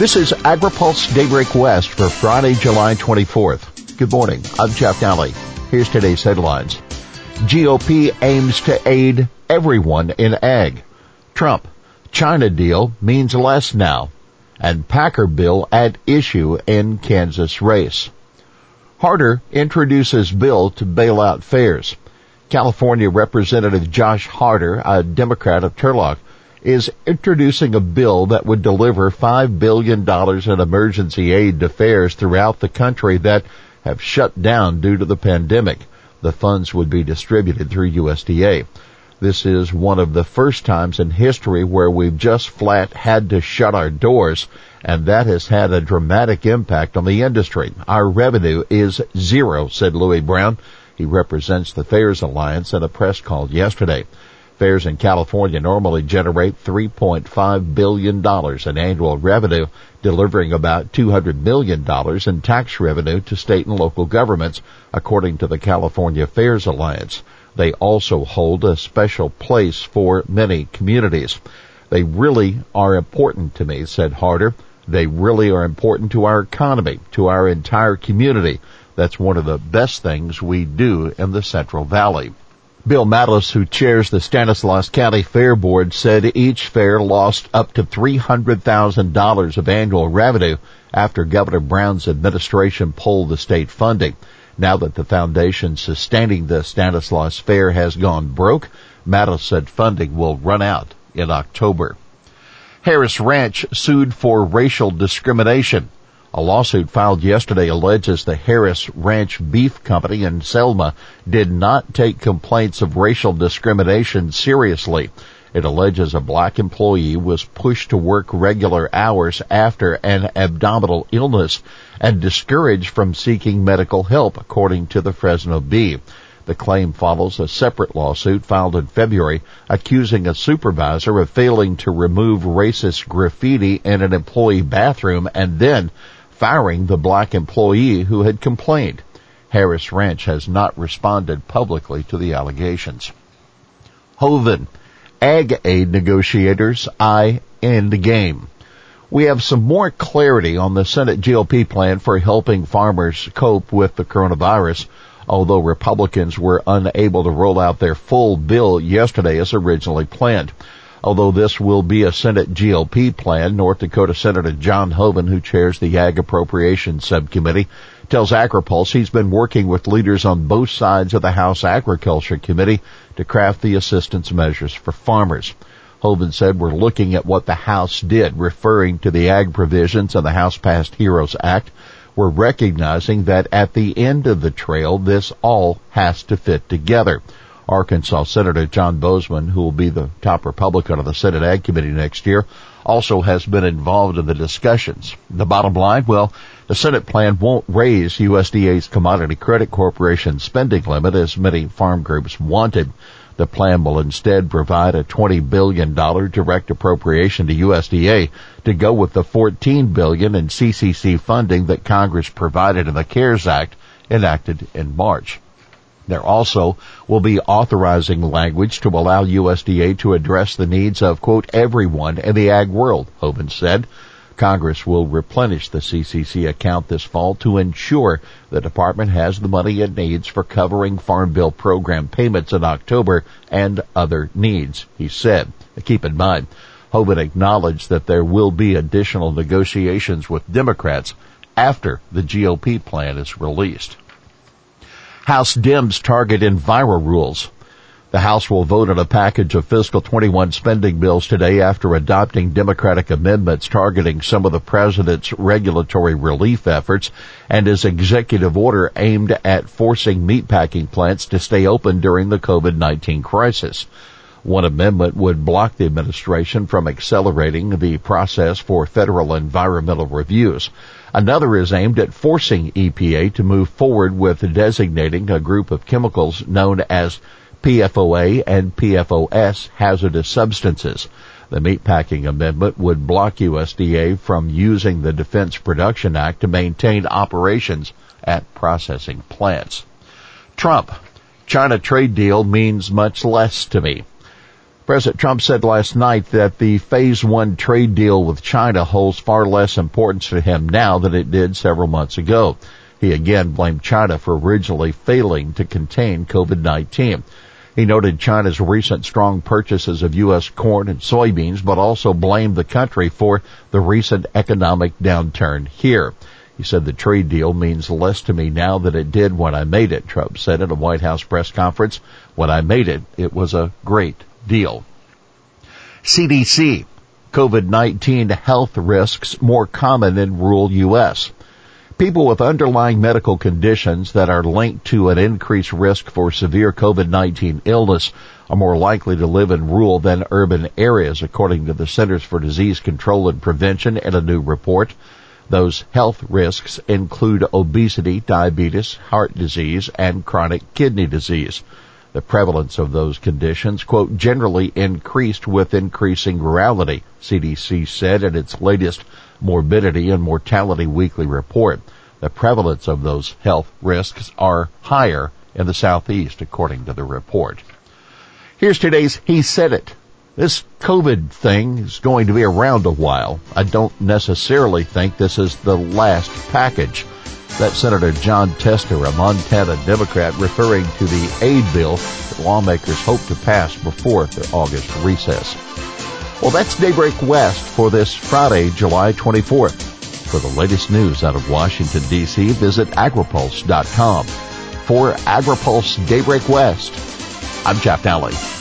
This is AgriPulse Daybreak West for Friday, July 24th. Good morning. I'm Jeff Daly. Here's today's headlines. GOP aims to aid everyone in ag. Trump, China deal means less now. And Packer bill at issue in Kansas race. Harder introduces bill to bail out fairs. California Representative Josh Harder, a Democrat of Turlock, is introducing a bill that would deliver $5 billion in emergency aid to fairs throughout the country that have shut down due to the pandemic. The funds would be distributed through USDA. This is one of the first times in history where we've just flat had to shut our doors, and that has had a dramatic impact on the industry. Our revenue is zero, said Louis Brown. He represents the Fairs Alliance at a press call yesterday. Fairs in California normally generate $3.5 billion in annual revenue, delivering about $200 million in tax revenue to state and local governments, according to the California Fairs Alliance. They also hold a special place for many communities. They really are important to me, said Harder. They really are important to our economy, to our entire community. That's one of the best things we do in the Central Valley. Bill Mattis, who chairs the Stanislaus County Fair Board, said each fair lost up to $300,000 of annual revenue after Governor Brown's administration pulled the state funding. Now that the foundation sustaining the Stanislaus Fair has gone broke, Mattis said funding will run out in October. Harris Ranch sued for racial discrimination. A lawsuit filed yesterday alleges the Harris Ranch Beef Company in Selma did not take complaints of racial discrimination seriously. It alleges a black employee was pushed to work regular hours after an abdominal illness and discouraged from seeking medical help, according to the Fresno Bee. The claim follows a separate lawsuit filed in February accusing a supervisor of failing to remove racist graffiti in an employee bathroom and then firing the black employee who had complained. Harris Ranch has not responded publicly to the allegations. Hoeven, ag aid negotiators eye end the game. We have some more clarity on the Senate GOP plan for helping farmers cope with the coronavirus, although Republicans were unable to roll out their full bill yesterday as originally planned. Although this will be a Senate GOP plan, North Dakota Senator John Hoeven, who chairs the Ag Appropriations Subcommittee, tells AgriPulse he's been working with leaders on both sides of the House Agriculture Committee to craft the assistance measures for farmers. Hoeven said we're looking at what the House did, referring to the ag provisions of the House passed HEROES Act. We're recognizing that at the end of the trail, this all has to fit together. Arkansas Senator John Boozman, who will be the top Republican on the Senate Ag Committee next year, also has been involved in the discussions. The bottom line, well, the Senate plan won't raise USDA's Commodity Credit Corporation spending limit as many farm groups wanted. The plan will instead provide a $20 billion direct appropriation to USDA to go with the 14 billion in CCC funding that Congress provided in the CARES Act enacted in March. There also will be authorizing language to allow USDA to address the needs of, quote, everyone in the ag world, Hoeven said. Congress will replenish the CCC account this fall to ensure the department has the money it needs for covering Farm Bill program payments in October and other needs, he said. Keep in mind, Hoeven acknowledged that there will be additional negotiations with Democrats after the GOP plan is released. House Dems target Enviro rules. The House will vote on a package of fiscal 21 spending bills today after adopting Democratic amendments targeting some of the president's regulatory relief efforts and his executive order aimed at forcing meatpacking plants to stay open during the COVID-19 crisis. One amendment would block the administration from accelerating the process for federal environmental reviews. Another is aimed at forcing EPA to move forward with designating a group of chemicals known as PFOA and PFOS hazardous substances. The meatpacking amendment would block USDA from using the Defense Production Act to maintain operations at processing plants. Trump, China trade deal means much less to me. President Trump said last night that the phase one trade deal with China holds far less importance to him now than it did several months ago. He again blamed China for originally failing to contain COVID-19. He noted China's recent strong purchases of U.S. corn and soybeans, but also blamed the country for the recent economic downturn here. He said the trade deal means less to me now than it did when I made it, Trump said at a White House press conference. When I made it, it was a great deal. CDC, COVID-19 health risks more common in rural U.S. People with underlying medical conditions that are linked to an increased risk for severe COVID-19 illness are more likely to live in rural than urban areas, according to the Centers for Disease Control and Prevention in a new report. Those health risks include obesity, diabetes, heart disease, and chronic kidney disease. The prevalence of those conditions, quote, generally increased with increasing rurality, CDC said in its latest morbidity and mortality weekly report. The prevalence of those health risks are higher in the southeast, according to the report. Here's today's He Said It. This COVID thing is going to be around a while. I don't necessarily think this is the last package. That's Senator Jon Tester, a Montana Democrat, referring to the aid bill that lawmakers hope to pass before the August recess. Well, that's Daybreak West for this Friday, July 24th. For the latest news out of Washington, D.C., visit agripulse.com. For AgriPulse Daybreak West, I'm Jeff Daly.